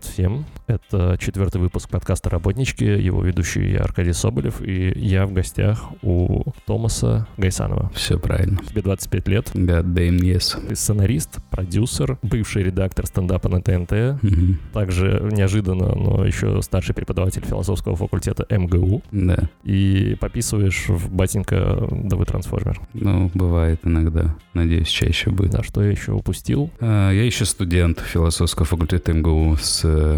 Привет. Всем. Это четвертый выпуск подкаста «Работнички». Его ведущий я, Аркадий Соболев, и я в гостях у Томаса Гайсанова. Все правильно. Тебе 25 лет. God damn yes. Ты сценарист, продюсер, бывший редактор стендапа на ТНТ, Мгм. также неожиданно, но еще старший преподаватель философского факультета МГУ, Да. и пописываешь в батенька «Да трансформер». Ну, бывает иногда. Надеюсь, чаще будет. Да, что я еще упустил? А, Я еще студент философского факультета МГУ. С э,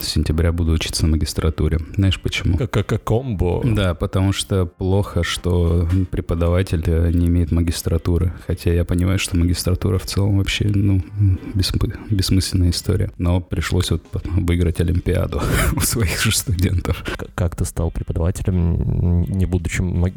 с сентября буду учиться на магистратуре. Знаешь почему? Как, как, как комбо. Да, потому что плохо, что преподаватель э, не имеет магистратуры. Хотя я понимаю, что магистратура в целом вообще, ну, бессмы- бессмысленная история. Но пришлось вот выиграть Олимпиаду у своих же студентов. Как ты стал преподавателем, не будучи маг-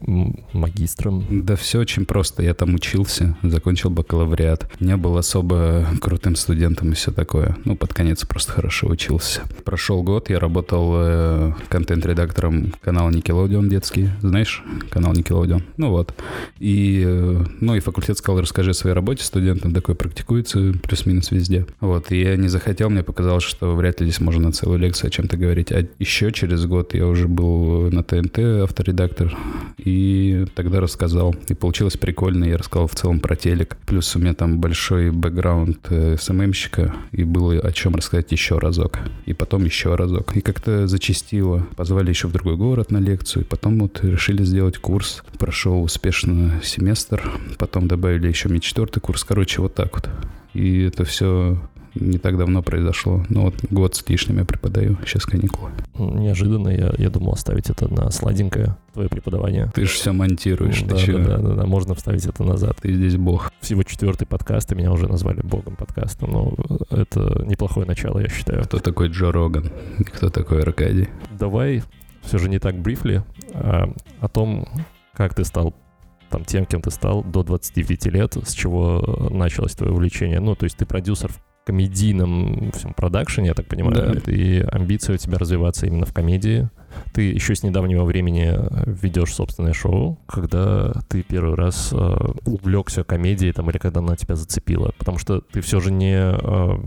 магистром? Да все очень просто. Я там учился, закончил бакалавриат. Не был особо крутым студентом и все такое. Ну, под конец просто хорошо учился. Прошел год, я работал э, контент-редактором канала Nickelodeon детский. Знаешь канал Nickelodeon? Ну вот. И, э, ну и факультет сказал, расскажи о своей работе студентам. Такое практикуется плюс-минус везде. Вот. И я не захотел, мне показалось, что вряд ли здесь можно целую лекцию о чем-то говорить. А еще через год я уже был на ТНТ авторедактор. И тогда рассказал. И получилось прикольно. Я рассказал в целом про телек. Плюс у меня там большой бэкграунд э, СММщика. И было о чем рассказать еще разок. И потом еще разок. И как-то зачастило. Позвали еще в другой город на лекцию. И потом вот решили сделать курс. Прошел успешно семестр. Потом добавили еще мне четвертый курс. Короче, вот так вот. И это все не так давно произошло. Ну вот год с лишним я преподаю. Сейчас каникулы. Неожиданно я, я думал оставить это на сладенькое твое преподавание. Ты же все монтируешь. да, ты да, да, да, да, можно вставить это назад. Ты здесь бог. Всего четвертый подкаст, и меня уже назвали богом подкаста, но это неплохое начало, я считаю. Кто такой Джо Роган? Кто такой Аркадий? Давай все же не так брифли, а о том, как ты стал там тем, кем ты стал до 29 лет, с чего началось твое увлечение. Ну, то есть ты продюсер в комедийном всем продакшене, я так понимаю, Да. и амбиция у тебя развиваться именно в комедии. Ты еще с недавнего времени ведешь собственное шоу, когда ты первый раз э, увлекся комедией там, или когда она тебя зацепила. Потому что ты все же не... э,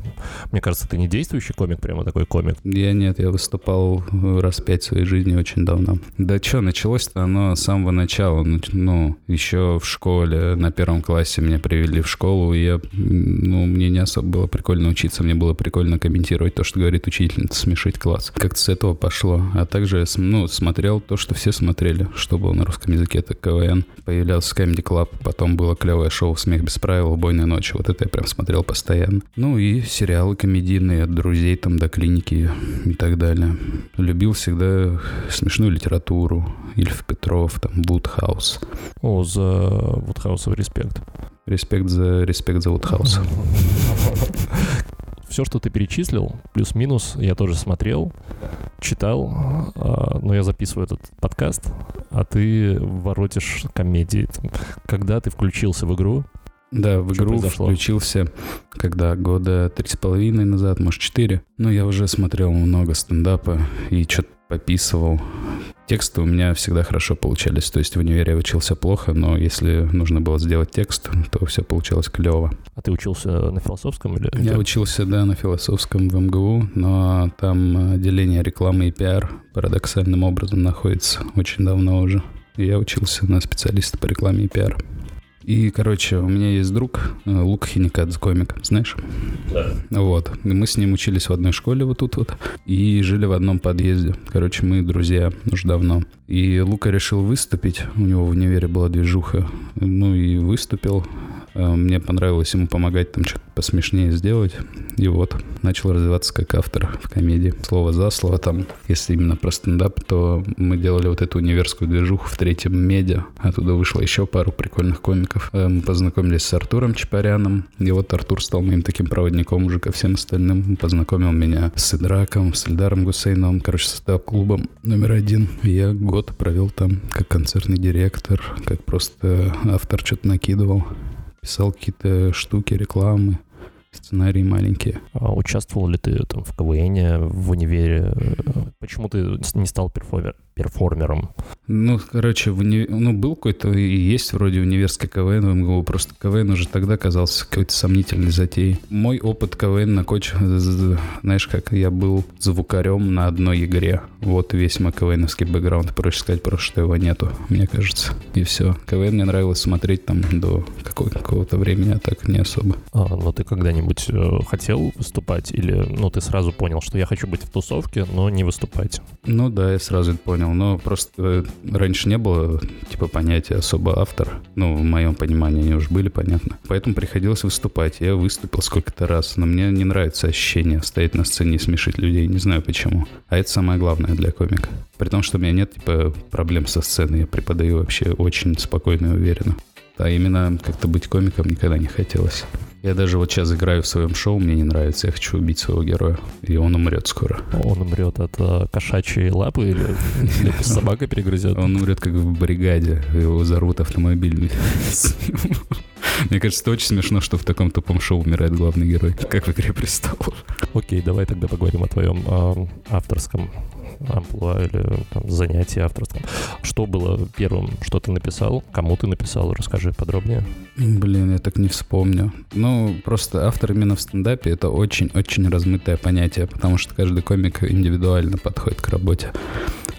мне кажется, ты не действующий комик, прямо такой комик. Я нет, я выступал раз пять в своей жизни очень давно. Да что, началось-то оно с самого начала. Ну, Ну, еще в школе, на первом классе меня привели в школу, и я, ну, мне не особо было прикольно учиться, мне было прикольно комментировать то, что говорит учительница, смешить класс. Как-то с этого пошло. А также, см- ну, смотрел то, что все смотрели, что было на русском языке, это КВН. Появлялся Comedy Club, потом было клевое шоу «Смех без правил», «Убойная ночь». Вот это я прям смотрел постоянно. Ну и сериалы комедийные, от друзей там до клиники и так далее. Любил всегда смешную литературу. Ильф Петров, там, Вудхаус. О, за Вудхаусов респект. Респект за, респект за Вудхаус. Все, что ты перечислил, плюс-минус, я тоже смотрел, читал, а, но я записываю этот подкаст, а ты воротишь комедии. Когда ты включился в игру, Да, в игру включился, когда года три с половиной назад, может, четыре. Ну, я уже смотрел много стендапа и что-то пописывал. Тексты у меня всегда хорошо получались. То есть в универе я учился плохо, но если нужно было сделать текст, то все получалось клево. а ты учился на философском или... Я учился, да, на философском в МГУ, но там отделение рекламы и пиар парадоксальным образом находится очень давно уже. Я учился на специалиста по рекламе и пиар. И, короче, у меня есть друг, э, Лук Хиникадзе, комик, знаешь? Да. Вот. И мы с ним учились в одной школе вот тут вот. И жили в одном подъезде. Короче, мы друзья уже давно. И Лука решил выступить. У него в универе была движуха. Ну и выступил. Э, Мне понравилось ему помогать там что-то посмешнее сделать. И вот, начал развиваться как автор в комедии. Слово за слово там, если именно про стендап, то мы делали вот эту универскую движуху в третьем медиа. Оттуда вышло еще пару прикольных комиков. Э, Мы познакомились с Артуром Чапаряном. И вот Артур стал моим таким проводником уже ко всем остальным. Познакомил меня с Идраком, с Эльдаром Гусейновым, короче, с стендап-клубом номер один. Я год провел там как концертный директор, как просто автор что-то накидывал. Писал какие-то штуки, рекламы, сценарии маленькие. А участвовал ли ты там в КВН, в универе? Почему ты не стал перформер- перформером? Ну, короче, в уни... ну, был какой-то и есть вроде универский КВН в МГУ, просто КВН уже тогда казался какой-то сомнительной затеей. Мой опыт КВН на коч, знаешь, как я был звукарем на одной игре. Вот весь мой КВНовский бэкграунд, проще сказать, просто что его нету, мне кажется. И все. КВН мне нравилось смотреть там до какого-то времени, а так не особо. А, но ты когда-нибудь э, хотел выступать или, ну, ты сразу понял, что я хочу быть в тусовке, но не выступать? Ну да, я сразу это понял, но просто э, раньше не было, типа, понятия особо автор. Ну, в моем понимании они уже были, понятно. Поэтому приходилось выступать. Я выступил сколько-то раз, но мне не нравится ощущение стоять на сцене и смешить людей. Не знаю почему. А это самое главное для комика. При том, что у меня нет, типа, проблем со сценой. Я преподаю вообще очень спокойно и уверенно. А именно как-то быть комиком никогда не хотелось. Я даже вот сейчас играю в своем шоу, мне не нравится, я хочу убить своего героя, и он умрет скоро. Он умрет от а, кошачьей лапы или, или собака перегрызет? Он умрет как в бригаде, его взорвут автомобиль. Мне кажется, это очень смешно, что в таком тупом шоу умирает главный герой, как в «Игре престолов». Окей, давай тогда поговорим о твоем э, авторском амплуа или там, занятии авторском. Что было первым, что ты написал, кому ты написал, расскажи подробнее. Блин, я так не вспомню. Ну, просто автор именно в стендапе — это очень-очень размытое понятие, потому что каждый комик индивидуально подходит к работе.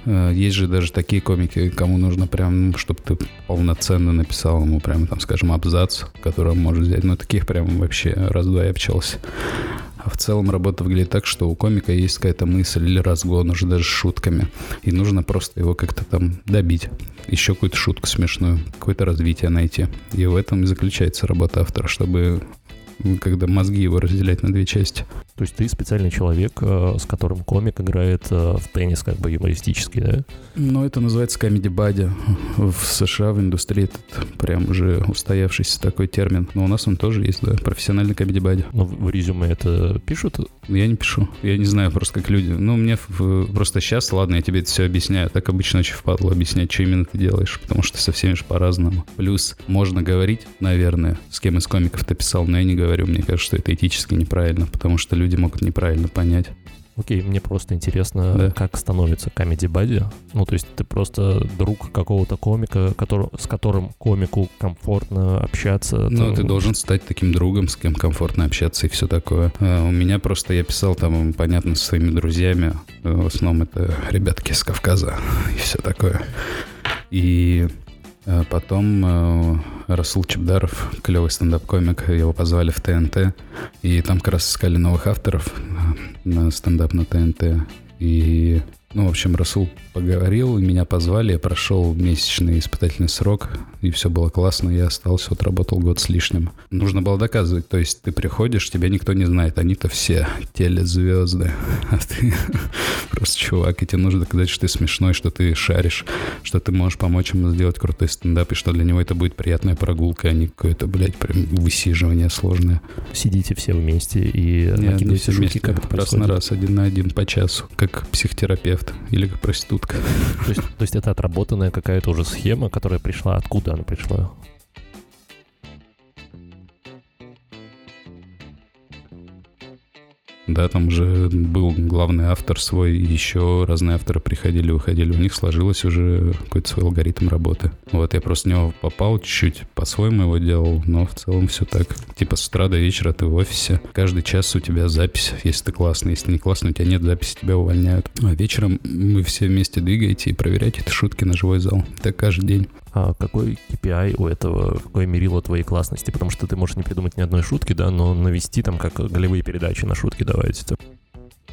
Э, есть же даже такие комики, кому нужно прям, чтобы ты полноценно написал ему прям, там, скажем, абзац, который он может взять. Ну, таких прям вообще раз-два я общался. А в целом работа выглядит так, что у комика есть какая-то мысль или разгон уже даже шутками. И нужно просто его как-то там добить. Еще какую-то шутку смешную, какое-то развитие найти. И в этом и заключается работа автора, чтобы когда мозги его разделять на две части. То есть ты специальный человек, э, с которым комик играет э, в теннис, как бы юмористический, да? Ну, это называется buddy. В США, в индустрии это прям уже устоявшийся такой термин. Но у нас он тоже есть, да, профессиональный buddy. Но в резюме это пишут? Я не пишу. Я не знаю просто, как люди. Ну, мне просто сейчас, ладно, я тебе это все объясняю. Так обычно очень впадло объяснять, что именно ты делаешь, потому что со всеми же по-разному. Плюс можно говорить, наверное, с кем из комиков ты писал, но я не говорю. Мне кажется, что это этически неправильно, потому что люди могут неправильно понять. Окей, мне просто интересно, да. как становится комедий бади. Ну, то есть ты просто друг какого-то комика, который, с которым комику комфортно общаться. Ну, там... ты должен стать таким другом, с кем комфортно общаться и все такое. А у меня просто, я писал там, понятно, со своими друзьями. В основном это ребятки с Кавказа и все такое. И потом э, Расул Чебдаров, клевый стендап-комик, его позвали в ТНТ, и там как раз искали новых авторов на стендап на ТНТ. И ну, в общем, Расул поговорил, меня позвали, я прошел месячный испытательный срок, и все было классно, я остался, вот работал год с лишним. Нужно было доказывать, то есть ты приходишь, тебя никто не знает, они-то все телезвезды, а ты просто чувак, и тебе нужно доказать, что ты смешной, что ты шаришь, что ты можешь помочь ему сделать крутой стендап, и что для него это будет приятная прогулка, а не какое-то, блядь, прям высиживание сложное. Сидите все вместе и накидываете шутки, как это Раз на раз, один на один по часу, как психотерапевт терапевт или как проститутка. То есть, то есть это отработанная какая-то уже схема, которая пришла. Откуда она пришла? Да, там уже был главный автор свой, еще разные авторы приходили, выходили. У них сложилось уже какой-то свой алгоритм работы. Вот я просто в него попал, чуть-чуть по-своему его делал, но в целом все так. Типа с утра до вечера ты в офисе, каждый час у тебя запись, если ты классный, если не классный, у тебя нет записи, тебя увольняют. А вечером вы все вместе двигаете и проверяете эти шутки на живой зал. Так каждый день. А какой KPI у этого, какое мерило твоей классности? Потому что ты можешь не придумать ни одной шутки, да, но навести там как голевые передачи на шутки давайте.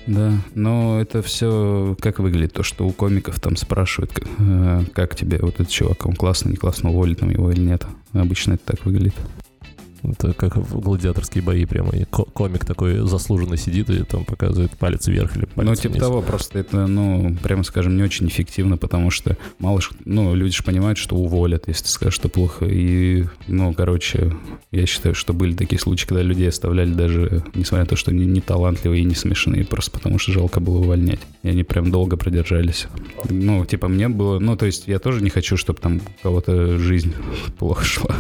Да, но это все как выглядит, то, что у комиков там спрашивают, как, э, как тебе вот этот чувак, он классный, не классно, уволить там его или нет. Обычно это так выглядит. Это как в гладиаторские бои прямо. И комик такой заслуженно сидит и там показывает палец вверх или палец Ну, типа вниз. того, просто это, ну, прямо скажем, не очень эффективно, потому что мало, ну, люди же понимают, что уволят, если ты скажешь, что плохо. И, ну, короче, я считаю, что были такие случаи, когда людей оставляли даже, несмотря на то, что они не талантливые и не смешные, просто потому что жалко было увольнять. И они прям долго продержались. Ну, типа, мне было, ну, то есть я тоже не хочу, чтобы там у кого-то жизнь плохо шла.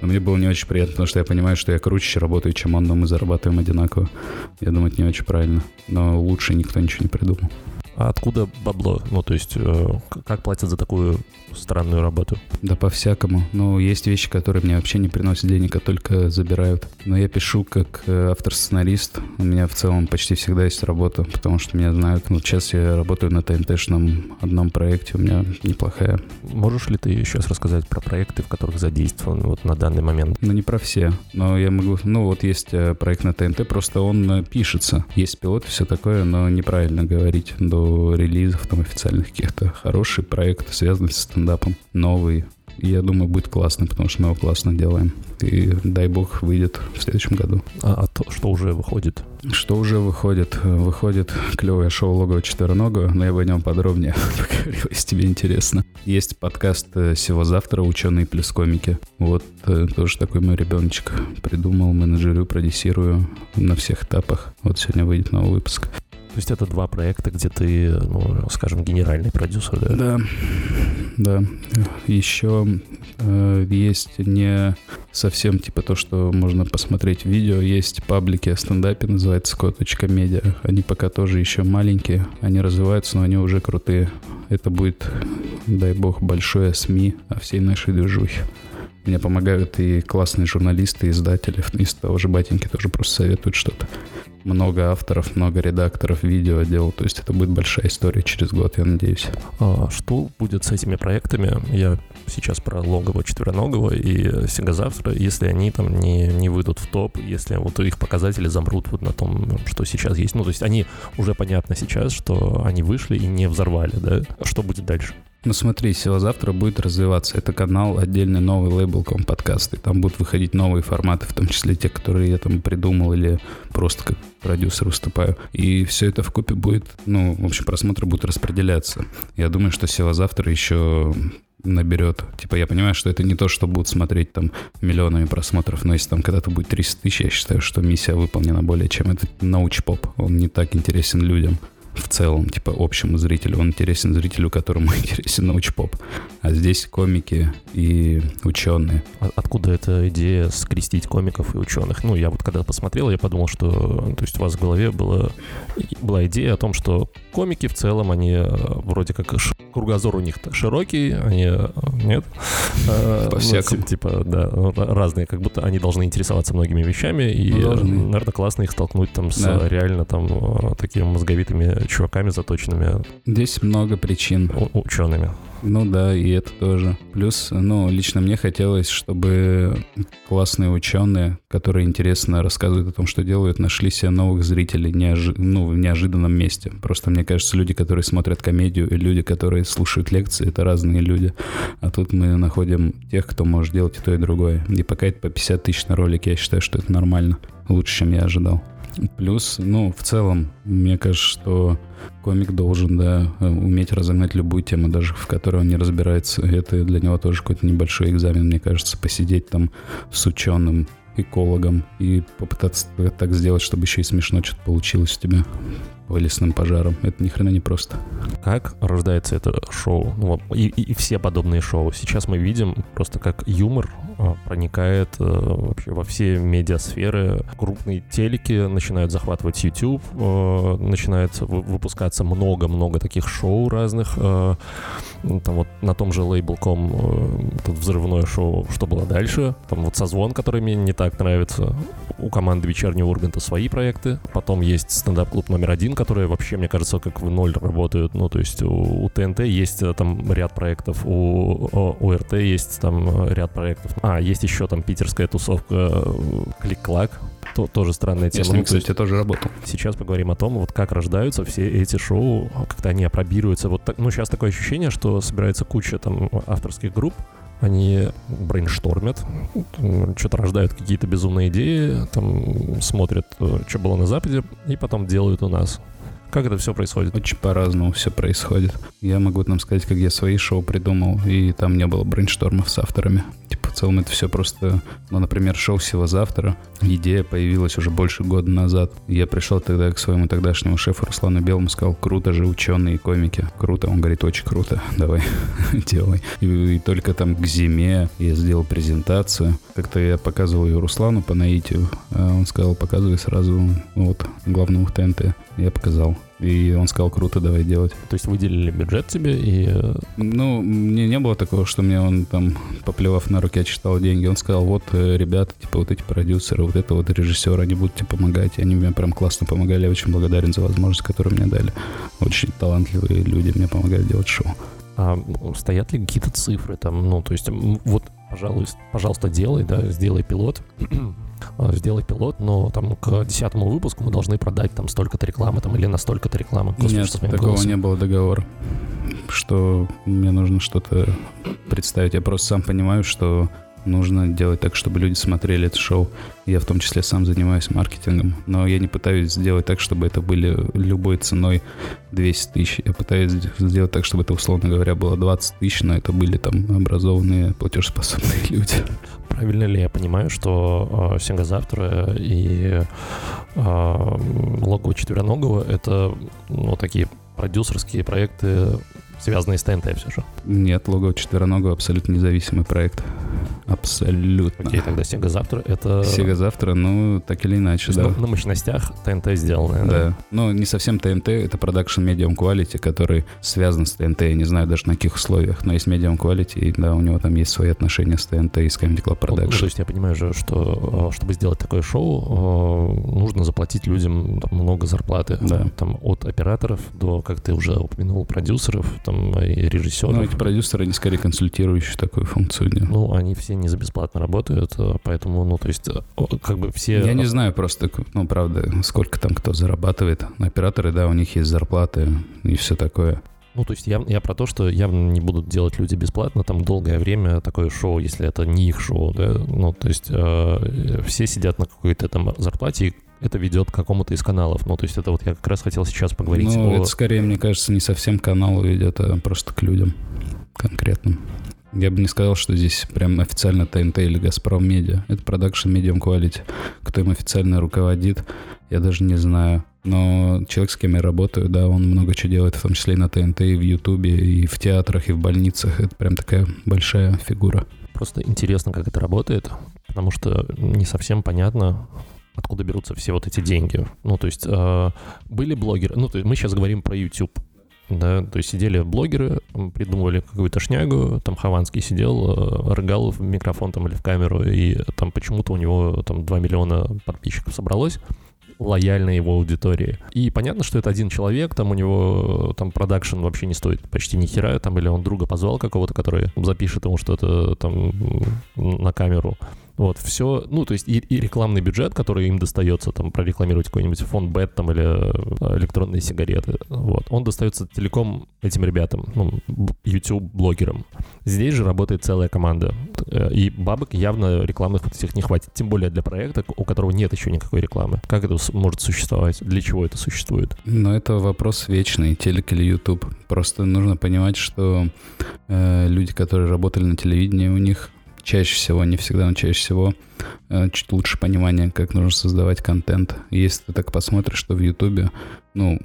Но мне было не очень приятно, потому что я понимаю, что я круче работаю, чем он, но мы зарабатываем одинаково. Я думаю, это не очень правильно. Но лучше никто ничего не придумал. А откуда бабло? Ну, то есть, э, как платят за такую странную работу? Да по-всякому. Ну, есть вещи, которые мне вообще не приносят денег, а только забирают. Но я пишу как э, автор-сценарист. У меня в целом почти всегда есть работа, потому что меня знают. Вот сейчас я работаю на ТНТшном одном проекте, у меня неплохая. Можешь ли ты сейчас рассказать про проекты, в которых задействован вот на данный момент? Ну, не про все, но я могу... Ну, вот есть э, проект на ТНТ, просто он пишется. Есть пилот и все такое, но неправильно говорить до релизов там официальных каких-то. Хороший проект, связанный с стендапом, новый. Я думаю, будет классно, потому что мы его классно делаем. И дай бог выйдет в следующем году. А, а то, что уже выходит? Что уже выходит? Выходит клевое шоу «Логово четвероногого», но я бы о нем подробнее поговорил, если тебе интересно. Есть подкаст э, «Всего завтра. Ученые плюс комики». Вот э, тоже такой мой ребеночек. Придумал, менеджерю, продюсирую на всех этапах. Вот сегодня выйдет новый выпуск. То есть это два проекта, где ты, ну, скажем, генеральный продюсер, да? Да, да. Еще э, есть не совсем типа то, что можно посмотреть видео. Есть паблики о стендапе, называется ko.media. Они пока тоже еще маленькие, они развиваются, но они уже крутые. Это будет, дай бог, большое СМИ о всей нашей движухе. Мне помогают и классные журналисты, и издатели. Из того же батеньки тоже просто советуют что-то много авторов, много редакторов видео делал. То есть это будет большая история через год, я надеюсь. А что будет с этими проектами? Я сейчас про логово четвероногого и Сегозавтра, если они там не, не выйдут в топ, если вот их показатели замрут вот на том, что сейчас есть. Ну, то есть они уже понятно сейчас, что они вышли и не взорвали, да? Что будет дальше? Ну смотри, сила завтра будет развиваться. Это канал, отдельный новый лейбл подкасты. Там будут выходить новые форматы, в том числе те, которые я там придумал или просто как продюсер выступаю. И все это в купе будет, ну, в общем, просмотры будут распределяться. Я думаю, что сила завтра еще наберет. Типа, я понимаю, что это не то, что будут смотреть там миллионами просмотров, но если там когда-то будет 300 тысяч, я считаю, что миссия выполнена более чем. Это научпоп, он не так интересен людям в целом, типа общему зрителю. Он интересен зрителю, которому интересен научпоп. А здесь комики и ученые. А откуда эта идея скрестить комиков и ученых? Ну, я вот когда посмотрел, я подумал, что то есть у вас в голове была, была идея о том, что комики в целом, они э, вроде как кругозор у них широкий, они э, нет. По всякому. типа, да, разные, как будто они должны интересоваться многими вещами, и, ну, наверное, классно их столкнуть там с да. реально там э, такими мозговитыми чуваками заточенными. Здесь много причин. У- учеными. Ну да, и это тоже. Плюс, ну, лично мне хотелось, чтобы классные ученые, которые интересно рассказывают о том, что делают, нашли себе новых зрителей неожи... ну, в неожиданном месте. Просто мне кажется, люди, которые смотрят комедию, и люди, которые слушают лекции, это разные люди. А тут мы находим тех, кто может делать и то, и другое. И пока это по 50 тысяч на ролик, я считаю, что это нормально. Лучше, чем я ожидал. Плюс, ну, в целом, мне кажется, что комик должен, да, уметь разогнать любую тему, даже в которой он не разбирается. Это для него тоже какой-то небольшой экзамен, мне кажется, посидеть там с ученым, экологом и попытаться так сделать, чтобы еще и смешно что-то получилось у тебя по лесным пожарам. Это ни хрена не просто. Как рождается это шоу? Ну, и, и, все подобные шоу. Сейчас мы видим просто как юмор а, проникает э, вообще во все медиасферы. Крупные телеки начинают захватывать YouTube, э, начинает выпускаться много-много таких шоу разных. Э, там вот на том же лейбл.com тут взрывное шоу «Что было дальше?». Там вот созвон, который мне не так нравится. У команды «Вечернего Урганта» свои проекты. Потом есть стендап-клуб номер один, которые вообще, мне кажется, как в ноль работают. Ну, то есть у, у ТНТ есть там ряд проектов, у, у РТ есть там ряд проектов. А, есть еще там питерская тусовка Клик-Клак, то, тоже странная тема. Я с ним, кстати, тоже работал. Сейчас поговорим о том, вот как рождаются все эти шоу, как-то они опробируются. Вот так, ну, сейчас такое ощущение, что собирается куча там авторских групп, они брейнштормят, что-то рождают какие-то безумные идеи, там смотрят, э, что было на Западе, и потом делают у нас. Как это все происходит? Очень по-разному все происходит. Я могу нам сказать, как я свои шоу придумал, и там не было брейнштормов с авторами. Типа, в целом это все просто... Ну, например, шоу «Всего завтра». Идея появилась уже больше года назад. Я пришел тогда к своему тогдашнему шефу Руслану Белому, сказал, круто же ученые комики. Круто. Он говорит, очень круто. Давай, делай. И, и только там к зиме я сделал презентацию. Как-то я показывал ее Руслану по наитию. А он сказал, показывай сразу вот главному в ТНТ. Я показал. И он сказал, круто, давай делать. То есть выделили бюджет тебе и... э, Ну, мне не было такого, что мне он там, поплевав на руки, отчитал деньги. Он сказал, вот, э, ребята, типа, вот эти продюсеры, вот это вот режиссеры, они будут тебе помогать. И они мне прям классно помогали. Я очень благодарен за возможность, которую мне дали. Очень талантливые люди мне помогают делать шоу. А ну, стоят ли какие-то цифры там? Ну, то есть, вот, пожалуй, пожалуйста, делай, да, сделай пилот. А, Сделай пилот, но там к десятому выпуску мы должны продать там столько-то рекламы там или на столько-то рекламы. Господи, Нет, такого голосом? не было договора. Что мне нужно что-то представить. Я просто сам понимаю, что нужно делать так, чтобы люди смотрели это шоу. Я в том числе сам занимаюсь маркетингом. Но я не пытаюсь сделать так, чтобы это были любой ценой 200 тысяч. Я пытаюсь сделать так, чтобы это, условно говоря, было 20 тысяч, но это были там образованные, платежеспособные люди. Правильно ли я понимаю, что э, Синга и э, лого четвероногого это ну, такие продюсерские проекты, связанные с ТНТ все же? Нет, лого четвероногого абсолютно независимый проект. Абсолютно. Окей, тогда Синга завтра это... Сега завтра, ну, так или иначе, да. на, на мощностях ТНТ сделанное. Да. Но не совсем ТНТ, это продакшн Medium Quality, который связан с ТНТ. Я не знаю даже на каких условиях, но есть Medium Quality, и да, у него там есть свои отношения с ТНТ и с Comedy Club Ну, ну, то Production. есть я понимаю же, что э, чтобы сделать такое шоу, э, нужно заплатить людям там, много зарплаты. Да. Там от операторов до, как ты уже упомянул, продюсеров там, и режиссеров. Ну, эти продюсеры, они скорее консультирующие такую функцию делают. Ну, они все не за бесплатно работают, э, поэтому, ну, то есть, э, как бы все... Я не знаю просто, ну, правда, сколько там кто зарабатывает. Операторы, да, у них есть зарплаты и все такое. Ну, то есть я, я про то, что явно не будут делать люди бесплатно, там долгое время такое шоу, если это не их шоу, да, ну, то есть э, все сидят на какой-то там зарплате, и это ведет к какому-то из каналов, ну, то есть это вот я как раз хотел сейчас поговорить Ну, о... это скорее, мне кажется, не совсем к каналу идет, а просто к людям конкретным. Я бы не сказал, что здесь прям официально ТНТ или Газпром Медиа. Это продакшн Medium Quality. Кто им официально руководит, я даже не знаю. Но человек, с кем я работаю, да, он много чего делает, в том числе и на ТНТ, и в Ютубе, и в театрах, и в больницах. Это прям такая большая фигура. Просто интересно, как это работает, потому что не совсем понятно, откуда берутся все вот эти деньги. Ну, то есть э, были блогеры, ну, то есть мы сейчас говорим про YouTube, да, то есть сидели блогеры, придумывали какую-то шнягу, там Хованский сидел, э, рыгал в микрофон там или в камеру, и там почему-то у него там 2 миллиона подписчиков собралось лояльной его аудитории. И понятно, что это один человек, там у него э, там продакшн вообще не стоит почти ни хера, там или он друга позвал какого-то, который запишет ему что-то там на камеру. Вот, все, ну, то есть и, и рекламный бюджет, который им достается, там, прорекламировать какой-нибудь фонд Бет там или э, электронные сигареты, вот, он достается целиком этим ребятам, ну, YouTube-блогерам. Здесь же работает целая команда, Э, и бабок явно рекламных вот этих не хватит, тем более для проекта, у которого нет еще никакой рекламы. Как это может существовать? Для чего это существует? Но это вопрос вечный, телек или YouTube. Просто нужно понимать, что э, люди, которые работали на телевидении, у них чаще всего, не всегда, но чаще всего э, чуть лучше понимание, как нужно создавать контент. Если ты так посмотришь, что в Ютубе, ну,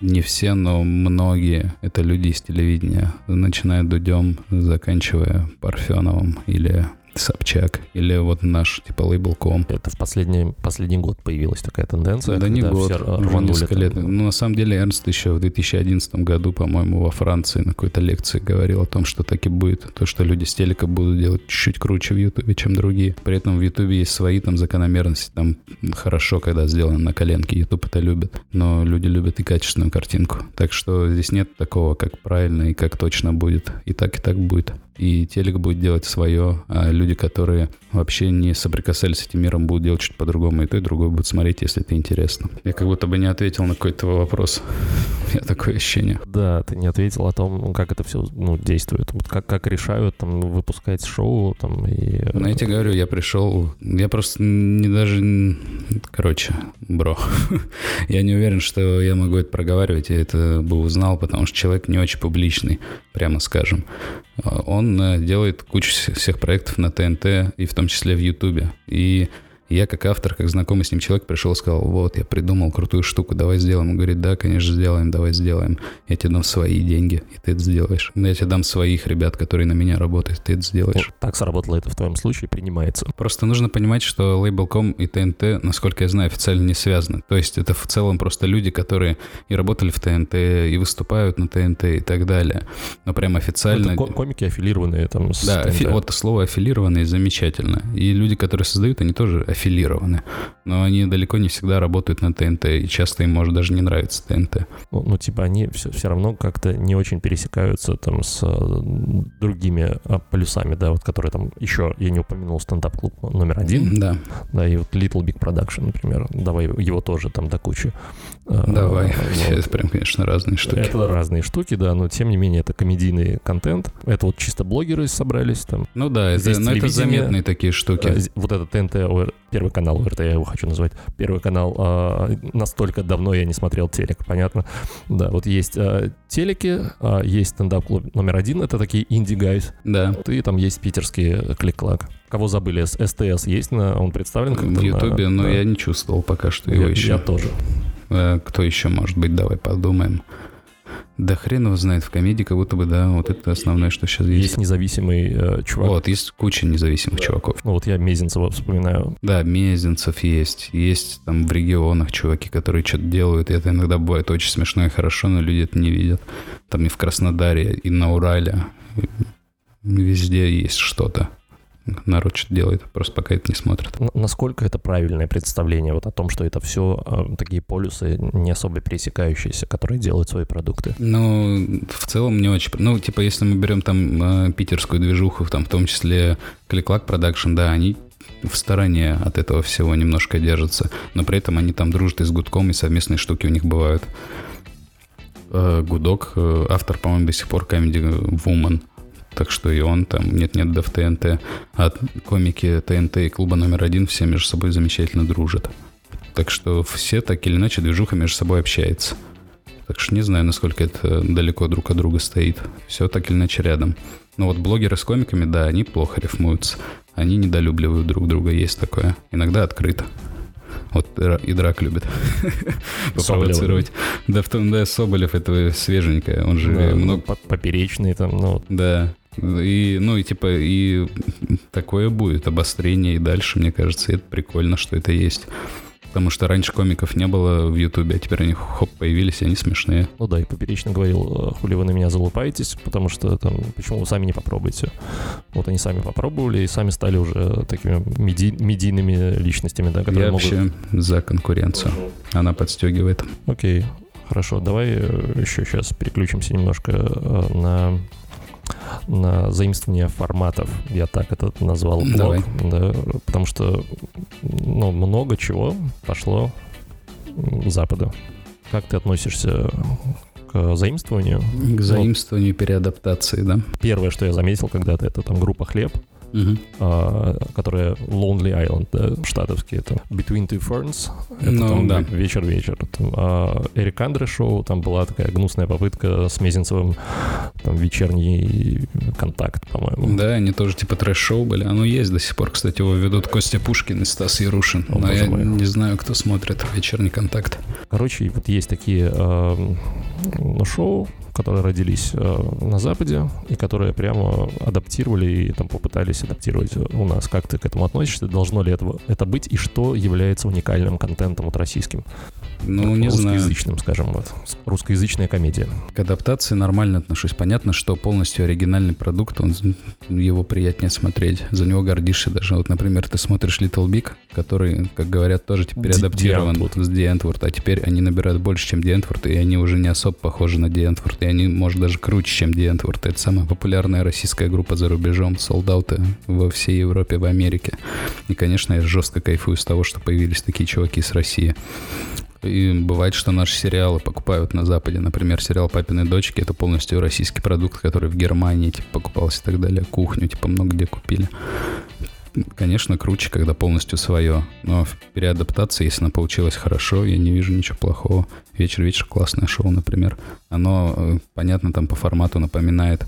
не все, но многие это люди из телевидения, начиная Дудем, заканчивая Парфеновым или Собчак, или вот наш типа лейбл.ком. Это в последний, последний год появилась такая тенденция. Да не год, уже несколько там. лет. Ну, на самом деле, Эрнст еще в 2011 году, по-моему, во Франции на какой-то лекции говорил о том, что так и будет. То, что люди с телека будут делать чуть-чуть круче в Ютубе, чем другие. При этом в Ютубе есть свои там закономерности. Там хорошо, когда сделано на коленке. Ютуб это любит. Но люди любят и качественную картинку. Так что здесь нет такого, как правильно и как точно будет. И так, и так будет. И телек будет делать свое, а люди, которые вообще не соприкасались с этим миром, будут делать чуть по-другому. И то, и другое будут смотреть, если это интересно. Я как будто бы не ответил на какой-то вопрос. У меня такое ощущение. Да, ты не ответил о том, как это все ну, действует. Вот как, как решают там выпускать шоу там и... Ну, я тебе говорю, я пришел, я просто не даже, короче, бро, я не уверен, что я могу это проговаривать, я это бы узнал, потому что человек не очень публичный, прямо скажем. А Он э, делает кучу вс- всех проектов на ТНТ и в том числе в Ютубе. И я как автор, как знакомый с ним человек пришел и сказал, вот, я придумал крутую штуку, давай сделаем. Он говорит, да, конечно, сделаем, давай сделаем. Я тебе дам свои деньги, и ты это сделаешь. Я тебе дам своих ребят, которые на меня работают, ты это сделаешь. Вот так сработало это в твоем случае, принимается. Просто нужно понимать, что Label.com и ТНТ, насколько я знаю, официально не связаны. То есть это в целом просто люди, которые и работали в ТНТ, и выступают на ТНТ и так далее. Но прям официально... Это комики аффилированные там с Да, афи... вот слово аффилированные замечательно. И люди, которые создают, они тоже аффилированы. Но они далеко не всегда работают на ТНТ, и часто им может даже не нравиться ТНТ. Ну, ну типа они все, все равно как-то не очень пересекаются там с э, другими а, полюсами, да, вот которые там еще, я не упомянул, стендап-клуб номер один. Да. Да, и вот Little Big Production, например. Давай его тоже там до кучи. А, Давай. Вот. Это прям, конечно, разные штуки. Это разные штуки, да, но тем не менее это комедийный контент. Это вот чисто блогеры собрались там. Ну да, это, но это заметные такие штуки. Вот это ТНТ, первый канал ОРТ, я его хочу назвать. Первый канал, а, настолько давно я не смотрел телек, понятно? Да, вот есть а, телеки, а, есть стендап-клуб номер один, это такие инди-гайз. Да. И там есть питерские клик-клак. Кого забыли? СТС есть, на, он представлен как-то? В Ютубе, но да. я не чувствовал пока что его я, еще. Я тоже. Э, кто еще может быть? Давай подумаем. Да хрен его знает, в комедии как будто бы, да, вот это основное, что сейчас есть. Есть независимый э, чувак. Вот, есть куча независимых да. чуваков. Ну вот я Мезенцева вспоминаю. Да, Мезенцев есть. Есть там в регионах чуваки, которые что-то делают, и это иногда бывает очень смешно и хорошо, но люди это не видят. Там и в Краснодаре, и на Урале, везде есть что-то народ что-то делает, просто пока это не смотрят. Насколько это правильное представление вот о том, что это все э, такие полюсы не особо пересекающиеся, которые делают свои продукты? Ну, в целом не очень. Ну, типа, если мы берем там э, питерскую движуху, там в том числе КликКлак Продакшн, да, они в стороне от этого всего немножко держатся, но при этом они там дружат и с Гудком, и совместные штуки у них бывают. Э, Гудок, автор, по-моему, до сих пор Comedy Woman – так что и он там нет-нет да в ТНТ. А комики ТНТ и клуба номер один все между собой замечательно дружат. Так что все так или иначе движуха между собой общается. Так что не знаю, насколько это далеко друг от друга стоит. Все так или иначе рядом. Но вот блогеры с комиками, да, они плохо рифмуются. Они недолюбливают друг друга, есть такое. Иногда открыто. Вот и драк любит попровоцировать. Да, в том, да, Соболев это свеженькое, он же да, много... Поперечный там, ну... Да, и, ну, и типа, и такое будет обострение и дальше, мне кажется, это прикольно, что это есть. Потому что раньше комиков не было в Ютубе, а теперь они хоп появились, и они смешные. Ну да, и поперечно говорил, хули вы на меня залупаетесь, потому что там, почему вы сами не попробуете? Вот они сами попробовали и сами стали уже такими меди- медийными личностями, да, которые Я могут... вообще за конкуренцию. Она подстегивает. Окей, хорошо, давай еще сейчас переключимся немножко э, на заимствование форматов, я так это назвал блог, да, потому что ну, много чего пошло с Запада. Как ты относишься к заимствованию? К заимствованию, ну, переадаптации, да. Первое, что я заметил когда-то, это там группа «Хлеб», угу. а, которая Lonely Island, да, штатовский, это Between Two Ferns, это ну, там да. вечер-вечер. А Эрик Андре шоу, там была такая гнусная попытка с Мезенцевым, там вечерний контакт, по-моему. Да, они тоже типа трэш-шоу были, оно есть до сих пор, кстати, его ведут Костя Пушкин и Стас Ярушин, О, но я мой. не знаю, кто смотрит вечерний контакт. Короче, вот есть такие э, шоу, которые родились э, на Западе и которые прямо адаптировали и там попытались адаптировать у нас. Как ты к этому относишься? Должно ли этого, это быть? И что является уникальным контентом вот российским? Ну, не русскоязычным, знаю. скажем, вот. Русскоязычная комедия. К адаптации нормально отношусь. Понятно, что полностью оригинальный продукт, он, его приятнее смотреть. За него гордишься даже. Вот, например, ты смотришь Little Big, который, как говорят, тоже теперь Ди- адаптирован Ди с Ди а теперь они набирают больше, чем Ди и они уже не особо похожи на Ди и они, может, даже круче, чем Ди Это самая популярная российская группа за рубежом, солдаты во всей Европе, в Америке. И, конечно, я жестко кайфую с того, что появились такие чуваки с России. И бывает, что наши сериалы покупают на Западе. Например, сериал «Папины дочки» — это полностью российский продукт, который в Германии типа, покупался и так далее. Кухню типа много где купили. Конечно, круче, когда полностью свое. Но в переадаптации, если она получилась хорошо, я не вижу ничего плохого. «Вечер-вечер» — классное шоу, например. Оно, э, понятно, там по формату напоминает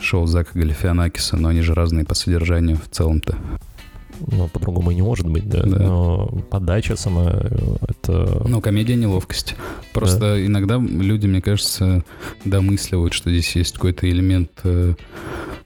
шоу Зака Галифианакиса, но они же разные по содержанию в целом-то. Ну, по-другому и не может быть, да. Да. Но подача сама, э, это... Ну, комедия неловкости. Просто иногда люди, мне кажется, домысливают, что здесь есть какой-то элемент э,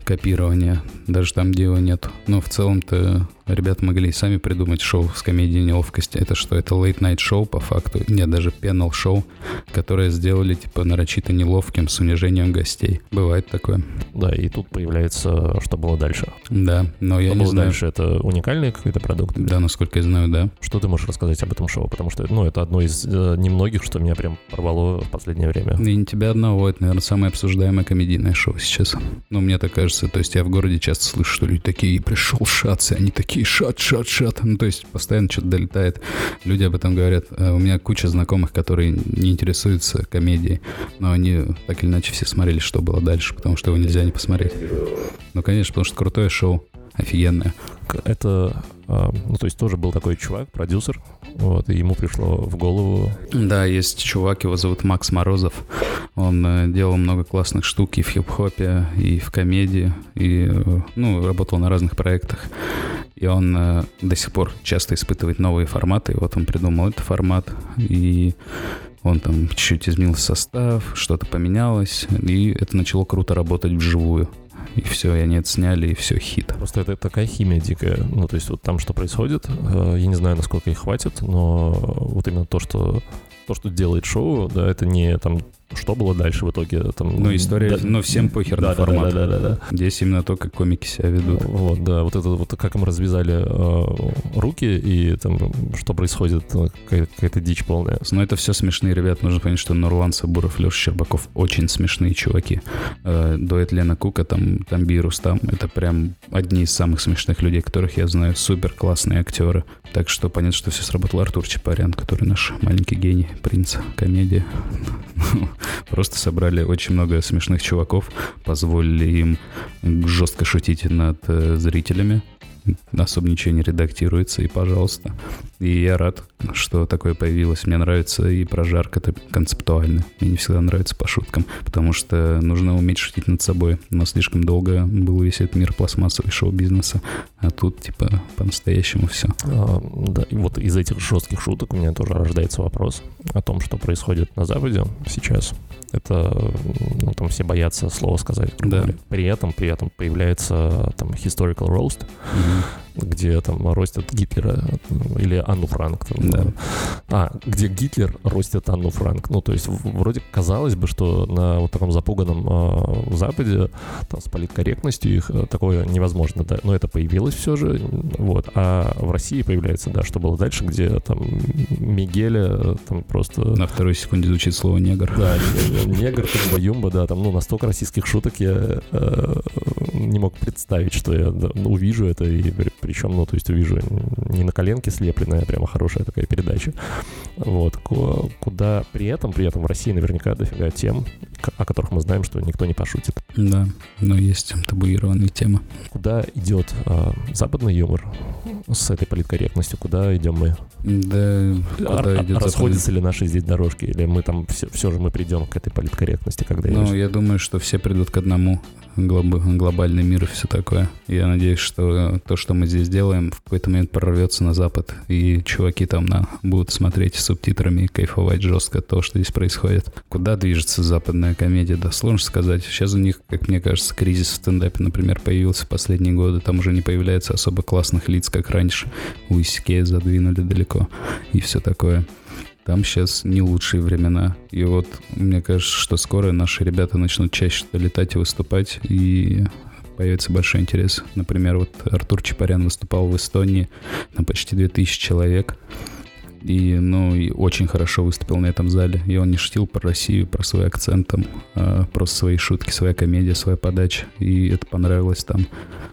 копирования, даже там, его нет. Но в целом-то ребята могли и сами придумать шоу с комедией неловкости. Это что? Это late-night шоу по факту. Нет, даже пенал шоу, которое сделали типа нарочито неловким с унижением гостей. Бывает такое. Да, и тут появляется, что было дальше. Да, но я что не было знаю. дальше? Это уникальный какой-то продукт? Да, насколько я знаю, да. Что ты можешь рассказать об этом шоу? Потому что, ну, это одно из э, немногих, что меня прям порвало в последнее время. И не тебя одного, это, наверное, самое обсуждаемое комедийное шоу сейчас. Ну, мне так кажется. То есть я в городе часто слышу, что люди такие, пришел шатцы, они такие, шат, шат, шат. Ну, то есть постоянно что-то долетает. Люди об этом говорят. Э, У меня куча знакомых, которые не интересуются комедией, но они так или иначе все смотрели, что было дальше, потому что его нельзя не посмотреть. Ну, конечно, потому что крутое шоу, офигенное. Это, ну, то есть тоже был такой чувак, продюсер, вот, и ему пришло в голову Да, есть чувак, его зовут Макс Морозов. Он э, делал много классных штук и в хип-хопе, и в комедии, и, э, ну, работал на разных проектах. И он э, до сих пор часто испытывает новые форматы. И вот он придумал этот формат, и он там чуть-чуть изменил состав, что-то поменялось, и это начало круто работать вживую. И все, и они это сняли, и все, хит. Просто это такая химия дикая. Ну, то есть вот там что происходит, э, я не знаю, насколько их хватит, но вот именно то, что то, что делает шоу, да, это не там что было дальше в итоге. Там, Ну, история, да- ну, всем похер да, на да, формат. Да, да, да, да. Здесь именно то, как комики себя ведут. Вот, да, вот это вот как им развязали э, руки и там что происходит, э, какая- какая-то дичь полная. Но это все смешные ребята. Нужно понять, что Нурлан Сабуров, Леша Щербаков очень смешные чуваки. Э, Дуэт Лена Кука, там, там Бирус, там. Это прям одни из самых смешных людей, которых я знаю. Супер классные актеры. Так что понятно, что все сработал Артур Чапарян, который наш маленький гений, принц комедии. Просто собрали очень много смешных чуваков, позволили им жестко шутить над э, зрителями. Особо ничего не редактируется, и пожалуйста. И я рад, что такое появилось. Мне нравится и прожарка это концептуально. Мне не всегда нравится по шуткам, потому что нужно уметь шутить над собой. Но слишком долго был весь этот мир пластмассовый шоу-бизнеса, а тут типа по-настоящему все. А, да, и вот из этих жестких шуток у меня тоже рождается вопрос о том, что происходит на Западе сейчас. Это, ну, там все боятся слова сказать. Да. При этом, при этом появляется там historical roast, где там ростят Гитлера э, или Анну Франк. там, Да. А, где Гитлер ростит Анну Франк. Ну, то есть вроде казалось бы, что на вот таком запуганном э, Западе там, с политкорректностью их э, такое невозможно, да. Но это появилось все же, вот. А в России появляется, да, что было дальше, где там Мигеля там просто... На второй секунде звучит слово негр. Да, негр, юмба, да, там, ну, настолько российских шуток я э, не мог представить, что я да, ну, увижу это, и при- причем, ну, то есть увижу не на коленке слепленная, а прямо хорошая такая передача. Вот, ку- куда при этом, при этом в России наверняка дофига тем, о которых мы знаем, что никто не пошутит. Да, но есть табуированные темы. Куда идет э, западный юмор с этой политкорректностью, куда идем мы? Да, куда а- идет расходятся ли наши здесь дорожки, или мы там все, все же мы придем к этой политкорректности, когда Ну, я... я думаю, что все придут к одному. Глоб- глобальный мир и все такое. Я надеюсь, что то, что мы здесь делаем, в какой-то момент прорвется на Запад, и чуваки там на, будут смотреть с субтитрами и кайфовать жестко того, что здесь происходит. Куда движется западная комедия? Да, сложно сказать. Сейчас у них, как мне кажется, кризис в стендапе, например, появился в последние годы. Там уже не появляется особо классных лиц, как раньше. У Исикея задвинули далеко и все такое. Там сейчас не лучшие времена. И вот мне кажется, что скоро наши ребята начнут чаще летать и выступать, и появится большой интерес. Например, вот Артур Чапарян выступал в Эстонии на почти 2000 человек. И, ну, и очень хорошо выступил на этом зале. И он не шутил про Россию, про свой акцент там, а просто свои шутки, своя комедия, своя подача. И это понравилось там.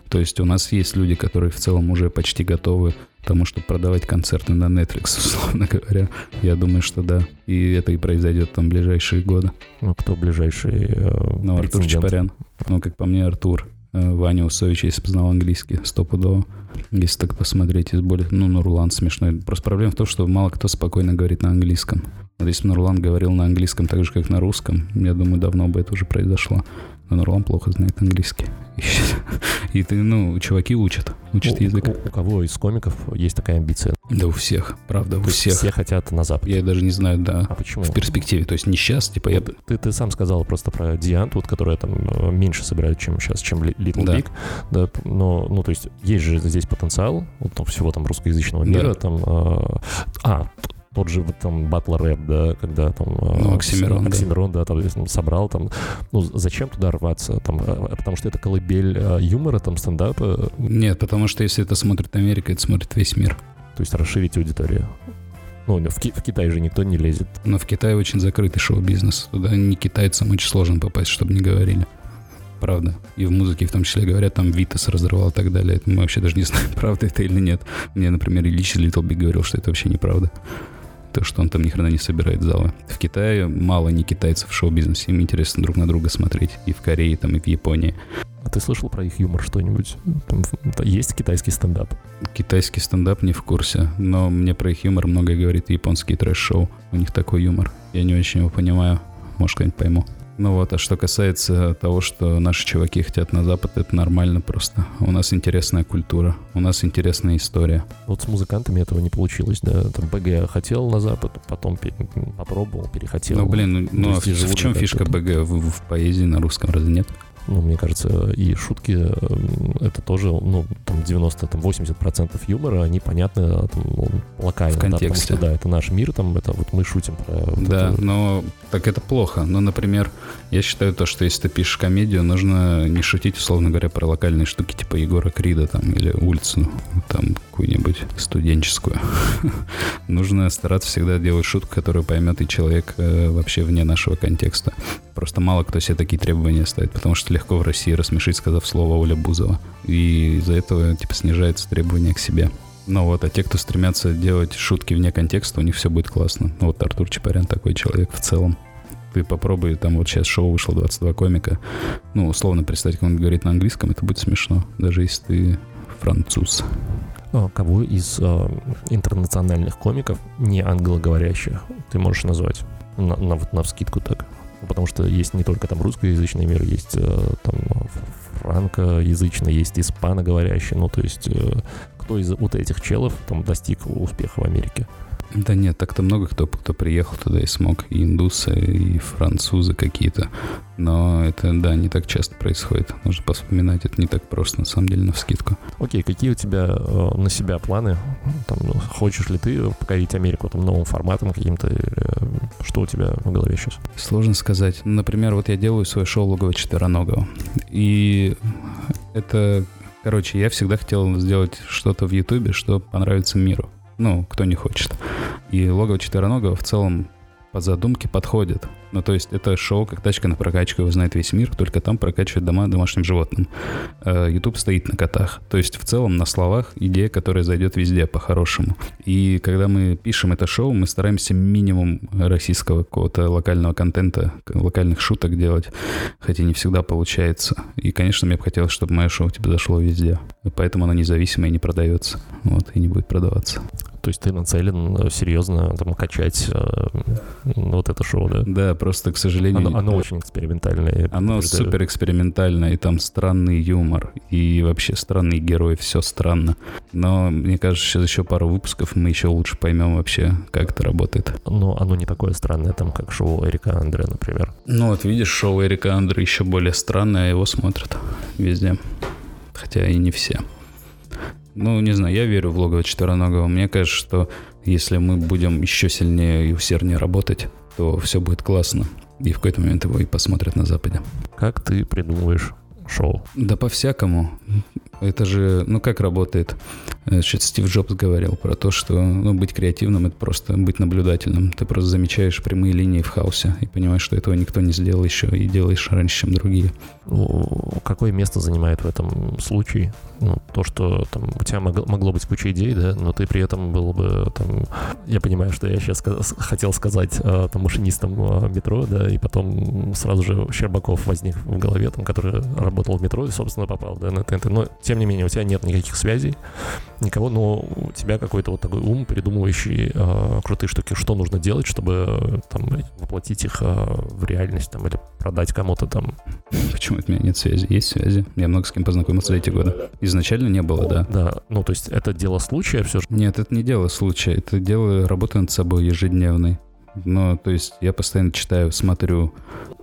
То есть у нас есть люди, которые в целом уже почти готовы к тому, чтобы продавать концерты на Netflix, условно говоря. Я думаю, что да. И это и произойдет там в ближайшие годы. Ну, кто ближайший э, Ну, Артур? Чапарян. Ну, как по мне, Артур. Э, Ваня Усович, если бы знал английский, стопудово. Если так посмотреть из более... Ну, Нурлан смешной. Просто проблема в том, что мало кто спокойно говорит на английском. Вот если бы Нурлан говорил на английском так же, как на русском, я думаю, давно бы это уже произошло. Но Нурлан плохо знает английский. И ты, ну, чуваки учат, учат язык. У, у кого из комиков есть такая амбиция? Да у всех, правда, у То всех. Все хотят на Запад. Я даже не знаю, да. А почему? В перспективе, то есть не сейчас, типа я... Ты, ты сам сказал просто про Дианту, вот, которая там э, меньше собирает, чем сейчас, чем Little Да. Big, да, но, ну, то есть есть же здесь потенциал вот, там, всего там русскоязычного мира, Да. там, э, а, тот же вот там батл рэп, да, когда там... э, Ну, Оксимирон, да. Оксимирон, да, там там собрал там, ну, зачем туда рваться, там, э, потому что это колыбель юмора, там, стендапа, Нет, потому что если это смотрит Америка, это смотрит весь мир. то есть расширить аудиторию. Ну, в, Ки- в Китай же никто не лезет. Но в Китае очень закрытый шоу-бизнес. Туда не китайцам очень сложно попасть, чтобы не говорили. Правда. И в музыке в том числе говорят, там Витас разрывал и так далее. Это мы вообще даже не знаем, правда это или нет. Мне, например, Little Big говорил, что это вообще неправда. То, что он там ни хрена не собирает залы. В Китае мало не китайцев в шоу-бизнесе. Им интересно друг на друга смотреть. И в Корее, там, и в Японии. А ты слышал про их юмор что-нибудь? Там, есть китайский стендап? Китайский стендап не в курсе, но мне про их юмор многое говорит японский трэш-шоу. У них такой юмор. Я не очень его понимаю. Может, когда-нибудь пойму. Ну вот, а что касается того, что наши чуваки хотят на Запад, это нормально просто. У нас интересная культура, у нас интересная история. Вот с музыкантами этого не получилось, да. Там БГ хотел на Запад, потом попробовал, перехотел. ну, блин, ну, ну, а в, чем фишка. БГ? В, в поэзии на русском разве нет? Ну, мне кажется, и шутки, э, это тоже, ну, там 90, там 80% юмора, они понятны э, там, ну, локально. В да, контексте. что, да, это наш мир, там, это вот мы шутим про... вот Да, это. но так это плохо. Ну, например, я считаю то, что если ты пишешь комедию, нужно не шутить, условно говоря, про локальные штуки типа Егора Крида там или улицу, там какую-нибудь студенческую. Нужно стараться всегда делать шутку, которую поймет и человек э, вообще вне нашего контекста. Просто мало кто себе такие требования ставит, потому что легко в России рассмешить, сказав слово Оля Бузова. И из-за этого типа снижается требования к себе. Ну вот, а те, кто стремятся делать шутки вне контекста, у них все будет классно. Ну вот Артур Чапарян такой человек в целом. Ты попробуй, там вот сейчас шоу вышло 22 комика. Ну, условно представить, как он говорит на английском, это будет смешно. Даже если ты француз. А кого из э, интернациональных комиков, не англоговорящих, ты можешь назвать? На, на, вот на вскидку так. Потому что есть не только там русскоязычный мир, есть э, там франкоязычный, есть испаноговорящий. Ну, то есть, э, кто из вот этих челов там достиг успеха в Америке? Да нет, так-то много кто, кто приехал туда и смог. И индусы, и французы какие-то. Но это, да, не так часто происходит. Нужно поспоминать, это не так просто, на самом деле, на вскидку. Окей, какие у тебя э, на себя планы? Там, ну, хочешь ли ты покорить Америку там новым форматом каким-то? э, что у тебя в голове сейчас? Сложно сказать. Например, вот я делаю свое шоу «Логово четвероногого». И это... Короче, я всегда хотел сделать что-то в Ютубе, что понравится миру. Ну, кто не хочет. И «Логово четвероногого» в целом по задумке подходит. Ну, то есть это шоу, как тачка на прокачку, его знает весь мир, только там прокачивают дома домашним животным. Э, YouTube стоит на котах. То есть в целом на словах идея, которая зайдет везде по-хорошему. И когда мы пишем это шоу, мы стараемся минимум российского какого-то локального контента, локальных шуток делать, хотя не всегда получается. И, конечно, мне бы хотелось, чтобы мое шоу типа зашло везде. И поэтому оно независимое не продается. Вот, и не будет продаваться. То есть ты нацелен э, серьезно там качать э, вот это шоу, да? Да, просто, к сожалению... Оно, оно очень экспериментальное. Оно супер экспериментальное, и там странный юмор, и вообще странные герои, все странно. Но мне кажется, сейчас еще пару выпусков мы еще лучше поймем вообще, как это работает. Но оно не такое странное, там, как шоу Эрика Андре, например. Ну вот видишь, шоу Эрика Андре еще более странное, а его смотрят везде. Хотя и не все. Ну, не знаю, я верю в логово четвероногого. Мне кажется, что если мы будем еще сильнее и усерднее работать, то все будет классно. И в какой-то момент его и посмотрят на Западе. Как ты придумываешь шоу? Да по-всякому. Это же, ну как работает? Значит, Стив Джобс говорил про то, что ну, быть креативным — это просто быть наблюдательным. Ты просто замечаешь прямые линии в хаосе и понимаешь, что этого никто не сделал еще, и делаешь раньше, чем другие. Ну, какое место занимает в этом случае? Ну, то, что там у тебя могло, могло быть куча идей, да, но ты при этом был бы там... Я понимаю, что я сейчас хотел сказать э, там машинистом э, метро, да, и потом сразу же Щербаков возник в голове, там, который работал в метро и, собственно, попал, да, на ТНТ. Но, тем не менее, у тебя нет никаких связей, никого, но у тебя какой-то вот такой ум, придумывающий э, крутые штуки, что нужно делать, чтобы э, там воплотить их э, в реальность там или продать кому-то там. Почему от меня нет связи? Есть связи. Я много с кем познакомился за эти годы. Изначально не было, да. Да, ну то есть это дело случая все же? Нет, это не дело случая, это дело работы над собой ежедневной. Но, то есть, я постоянно читаю, смотрю.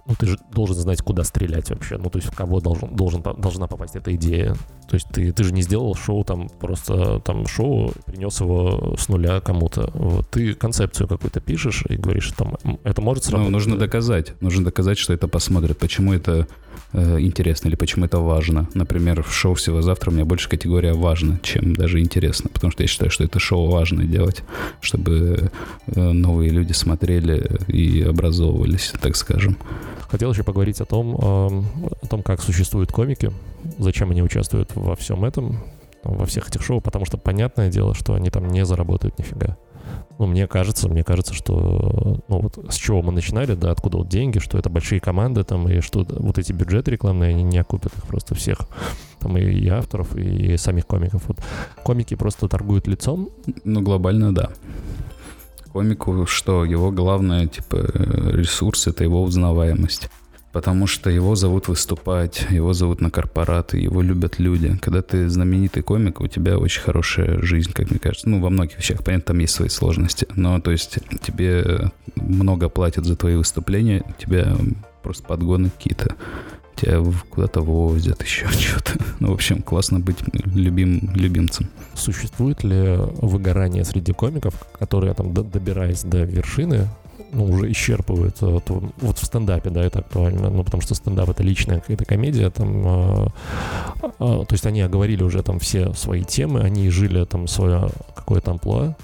Ну, ты же должен знать, куда стрелять вообще. Ну, то есть, в кого должен, должен, должна попасть эта идея. То есть, ты, ты же не сделал шоу там, просто там шоу, принес его с нуля кому-то. Вот. Ты концепцию какую-то пишешь и говоришь, там, это может сработать. Ну, нужно доказать. Нужно доказать, что это посмотрят. Почему это э, интересно или почему это важно. Например, в шоу «Всего завтра» у меня больше категория «важно», чем даже интересно. Потому что я считаю, что это шоу важно делать, чтобы э, новые люди смотрели и образовывались, так скажем. Хотел еще поговорить о том, о том, как существуют комики, зачем они участвуют во всем этом, во всех этих шоу, потому что понятное дело, что они там не заработают нифига. Ну, мне кажется, мне кажется, что, ну, вот с чего мы начинали, да, откуда вот деньги, что это большие команды там, и что вот эти бюджеты рекламные, они не окупят их просто всех, там, и, и авторов, и, и самих комиков. Вот комики просто торгуют лицом. Ну, глобально, да комику, что его главное, типа, ресурс — это его узнаваемость. Потому что его зовут выступать, его зовут на корпораты, его любят люди. Когда ты знаменитый комик, у тебя очень хорошая жизнь, как мне кажется. Ну, во многих вещах, понятно, там есть свои сложности. Но, то есть, тебе много платят за твои выступления, тебя просто подгоны какие-то тебя куда-то возят, еще что-то. Ну, в общем, классно быть любим, любимцем. Существует ли выгорание среди комиков, которые, там, добираясь до вершины, ну, уже исчерпывают, э, то, вот в стендапе, да, это актуально, ну, потому что стендап — это личная какая-то комедия, там, а, а, то есть они оговорили уже там все свои темы, они жили там свое какое-то амплуа,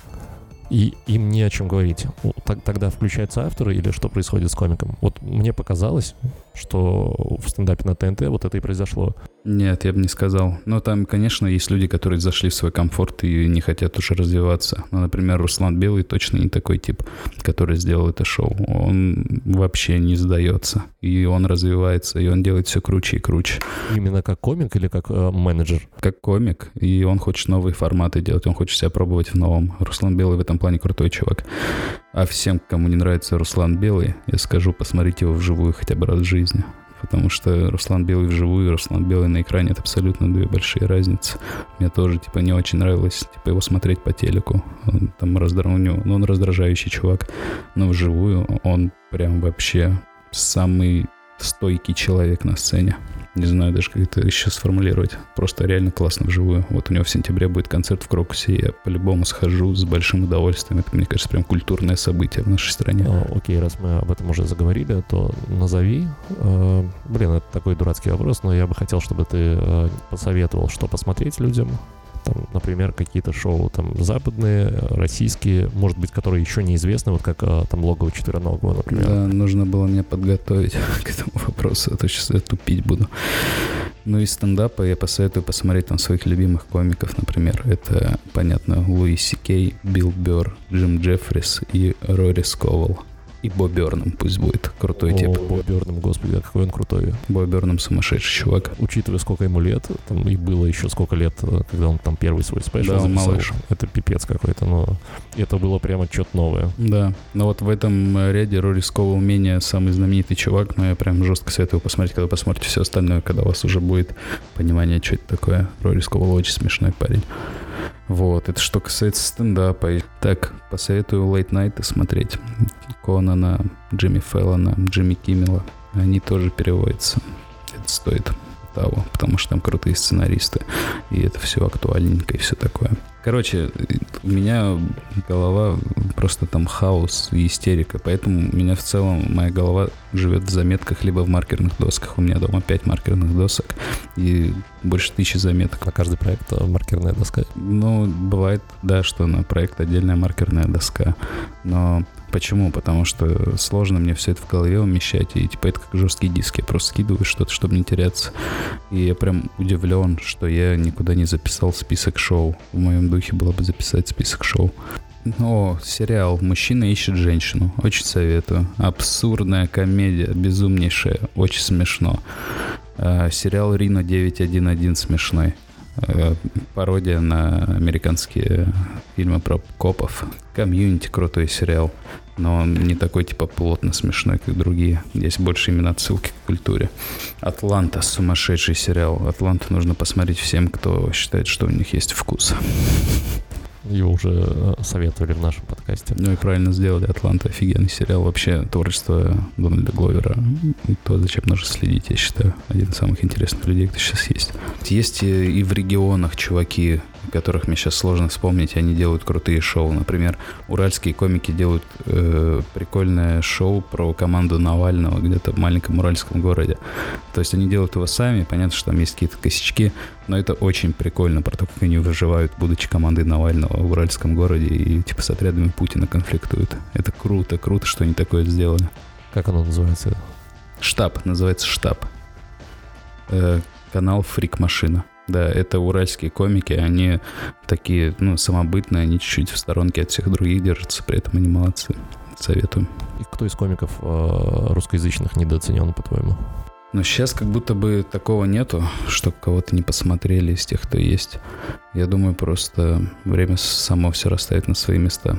и им не о чем говорить. Тогда включаются авторы или что происходит с комиком? Вот мне показалось, что в стендапе на ТНТ вот это и произошло. Нет, я бы не сказал. Но там, конечно, есть люди, которые зашли в свой комфорт и не хотят уже развиваться. Ну, например, Руслан Белый точно не такой тип, который сделал это шоу. Он вообще не сдается. И он развивается, и он делает все круче и круче. Именно как комик или как э, менеджер? Как комик. И он хочет новые форматы делать, он хочет себя пробовать в новом. Руслан Белый в этом плане крутой чувак. А всем, кому не нравится Руслан Белый, я скажу, посмотрите его вживую хотя бы раз в жизни. Потому что Руслан Белый вживую и Руслан Белый на экране — это абсолютно две большие разницы. Мне тоже, типа, не очень нравилось, типа, его смотреть по телеку. Он там раздра... ну, он раздражающий чувак. Но вживую он прям вообще самый стойкий человек на сцене. Не знаю даже, как это еще сформулировать. Просто реально классно вживую. Вот у него в сентябре будет концерт в Крокусе. Я по-любому схожу с большим удовольствием. Это, мне кажется, прям культурное событие в нашей стране. А, окей, раз мы об этом уже заговорили, то назови. Э, блин, это такой дурацкий вопрос, но я бы хотел, чтобы ты э, посоветовал, что посмотреть людям там, например, какие-то шоу там западные, российские, может быть, которые еще неизвестны, вот как а, там логово четвероногого, например. Да, нужно было мне подготовить к этому вопросу, а то сейчас я тупить буду. Ну, из стендапа я посоветую посмотреть там своих любимых комиков, например. Это, понятно, Луи Си Кей, Билл Берр, Джим Джеффрис и Рори Сковал. И Бо Берном пусть будет. Крутой О, тип. Бо Берном, господи, а какой он крутой. Бо Берном сумасшедший чувак. Учитывая, сколько ему лет, там и было еще сколько лет, когда он там первый свой спешл да, записал. малыш. Это пипец какой-то, но это было прямо что-то новое. Да, но вот в этом ряде Рори Скова умения самый знаменитый чувак, но я прям жестко советую посмотреть, когда посмотрите все остальное, когда у вас уже будет понимание, что это такое. Рори Скова очень смешной парень. Вот, это что касается стендапа. Так, посоветую Late Night смотреть. Конана, Джимми Феллона, Джимми Киммела. Они тоже переводятся. Это стоит того, потому что там крутые сценаристы, и это все актуальненько и все такое. Короче, у меня голова просто там хаос и истерика, поэтому у меня в целом моя голова живет в заметках либо в маркерных досках. У меня дома 5 маркерных досок и больше тысячи заметок. На каждый проект маркерная доска? Ну, бывает, да, что на проект отдельная маркерная доска, но Почему? Потому что сложно мне все это в голове умещать, и типа это как жесткий диск, я просто скидываю что-то, чтобы не теряться. И я прям удивлен, что я никуда не записал список шоу. В моем духе было бы записать список шоу. О, сериал «Мужчина ищет женщину». Очень советую. Абсурдная комедия, безумнейшая, очень смешно. А, сериал «Рино 911» смешной. Э, пародия на американские фильмы про копов. Community крутой сериал, но он не такой типа плотно смешной, как другие. Здесь больше именно отсылки к культуре. Атланта сумасшедший сериал. Атланта нужно посмотреть всем, кто считает, что у них есть вкус. Его уже э, советовали в нашем подкасте. Ну и правильно сделали. Атланта офигенный сериал. Вообще творчество Дональда Гловера. То, зачем нужно следить, я считаю. Один из самых интересных людей, кто сейчас есть. Есть и в регионах чуваки, которых мне сейчас сложно вспомнить, они делают крутые шоу. Например, уральские комики делают э, прикольное шоу про команду Навального где-то в маленьком уральском городе. То есть они делают его сами, понятно, что там есть какие-то косячки, но это очень прикольно про то, как они выживают, будучи командой Навального в уральском городе и типа с отрядами Путина конфликтуют. Это круто, круто, что они такое сделали. Как оно называется? Штаб, называется штаб. Э, канал Фрик Машина. Да, это уральские комики, они такие, ну, самобытные, они чуть-чуть в сторонке от всех других держатся, при этом они молодцы. Советую. И кто из комиков э, русскоязычных недооценен, по-твоему? Но сейчас как будто бы такого нету, что кого-то не посмотрели из тех, кто есть. Я думаю, просто время само все расставит на свои места.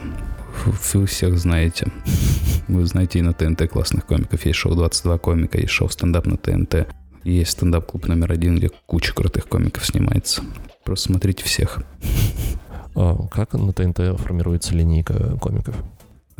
Вы всех знаете. Вы знаете и на ТНТ классных комиков. Есть шоу 22 комика, есть шоу стендап на ТНТ. Есть стендап-клуб номер один, где куча крутых комиков снимается. Просто смотрите всех. А как на ТНТ формируется линейка комиков?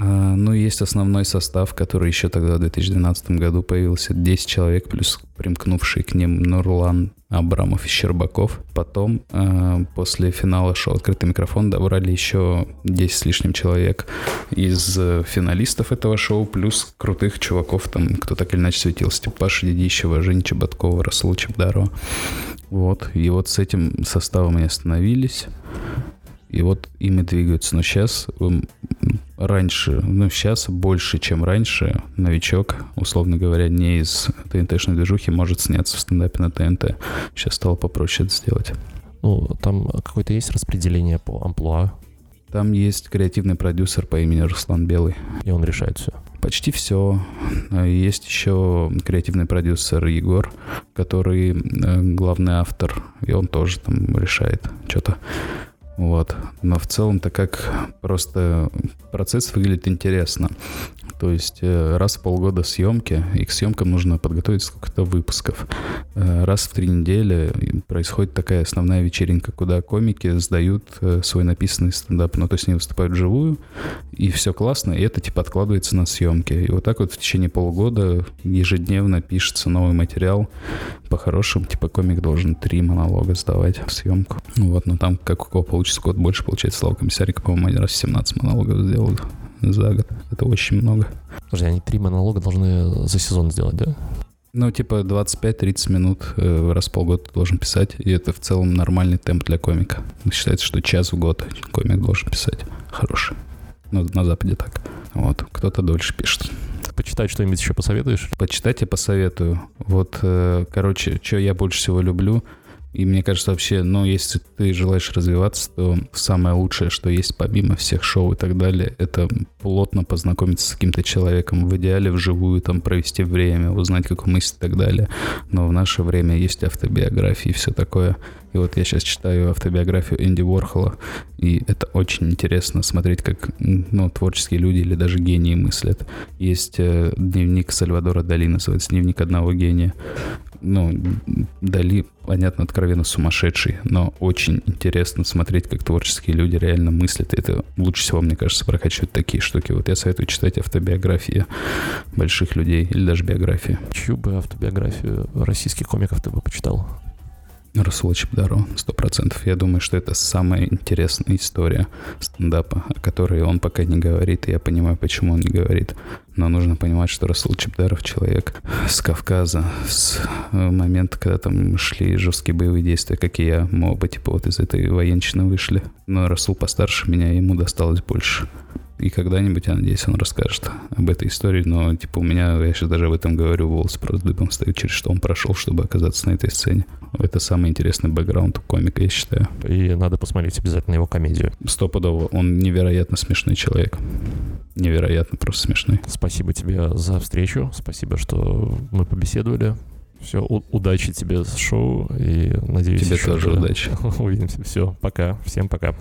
А, ну, есть основной состав, который еще тогда в 2012 году появился. 10 человек, плюс примкнувший к ним Нурлан Абрамов и Щербаков. Потом, э, после финала шоу «Открытый микрофон» добрали еще 10 с лишним человек из э, финалистов этого шоу, плюс крутых чуваков, там, кто так или иначе светился, типа Паша Дедищева, Женя Чеботкова, Расул Чебдарова. Вот, и вот с этим составом они остановились. И вот ими двигаются. Но сейчас раньше, ну, сейчас больше, чем раньше, новичок, условно говоря, не из ТНТ-шной движухи, может сняться в стендапе на ТНТ. Сейчас стало попроще это сделать. Ну, там какое-то есть распределение по амплуа? Там есть креативный продюсер по имени Руслан Белый. И он решает все? Почти все. Есть еще креативный продюсер Егор, который э, главный автор, и он тоже там решает что-то. Вот. Но в целом-то как просто процесс выглядит интересно. То есть э, раз в полгода съемки, и к съемкам нужно подготовить сколько-то выпусков. Э, раз в три недели происходит такая основная вечеринка, куда комики сдают э, свой написанный стендап. Ну, то есть они выступают вживую, и все классно, и это типа откладывается на съемки. И вот так вот в течение полугода ежедневно пишется новый материал. По-хорошему, типа комик должен три монолога сдавать в съемку. Вот, но там как у кого получится год больше, получается, Слава Комиссарик, по-моему, один раз 17 монологов сделал за год. Это очень много. Подожди, они три монолога должны за сезон сделать, да? Ну, типа 25-30 минут э, раз в полгода ты должен писать, и это в целом нормальный темп для комика. Считается, что час в год комик должен писать. Хороший. На, на Западе так. Вот. Кто-то дольше пишет. Почитать что-нибудь еще посоветуешь? Почитать я посоветую. Вот, э, короче, что я больше всего люблю — и мне кажется, вообще, ну, если ты желаешь развиваться, то самое лучшее, что есть помимо всех шоу и так далее, это плотно познакомиться с каким-то человеком. В идеале вживую там провести время, узнать, как он мыслит и так далее. Но в наше время есть автобиографии и все такое. И вот я сейчас читаю автобиографию Энди Уорхола, и это очень интересно смотреть, как ну, творческие люди или даже гении мыслят. Есть э, дневник Сальвадора Дали, называется «Дневник одного гения». Ну, Дали, понятно, откровенно сумасшедший, но очень интересно смотреть, как творческие люди реально мыслят. Это лучше всего, мне кажется, прокачивают такие штуки. Вот я советую читать автобиографии больших людей или даже биографии. Чью бы автобиографию российских комиков ты бы почитал? Расула Чебдарова, сто процентов. Я думаю, что это самая интересная история стендапа, о которой он пока не говорит, и я понимаю, почему он не говорит. Но нужно понимать, что Расул Чебдаров человек с Кавказа, с э, момента, когда там шли жесткие боевые действия, как и я. Мы оба типа вот из этой военщины вышли. Но Расул постарше меня, ему досталось больше. И когда-нибудь, я надеюсь, он расскажет об этой истории. Но, типа, у меня, я сейчас даже об этом говорю, волос просто дыбом стоит, через что он прошел, чтобы оказаться на этой сцене. Это самый интересный бэкграунд у комика, я считаю. И надо посмотреть обязательно его комедию. Стопудово. Он невероятно смешной человек. Невероятно просто смешной. Спасибо тебе за встречу. Спасибо, что мы побеседовали. Все, удачи тебе с шоу и надеюсь... Тебе тоже удачи. Увидимся. Все, пока. Всем пока.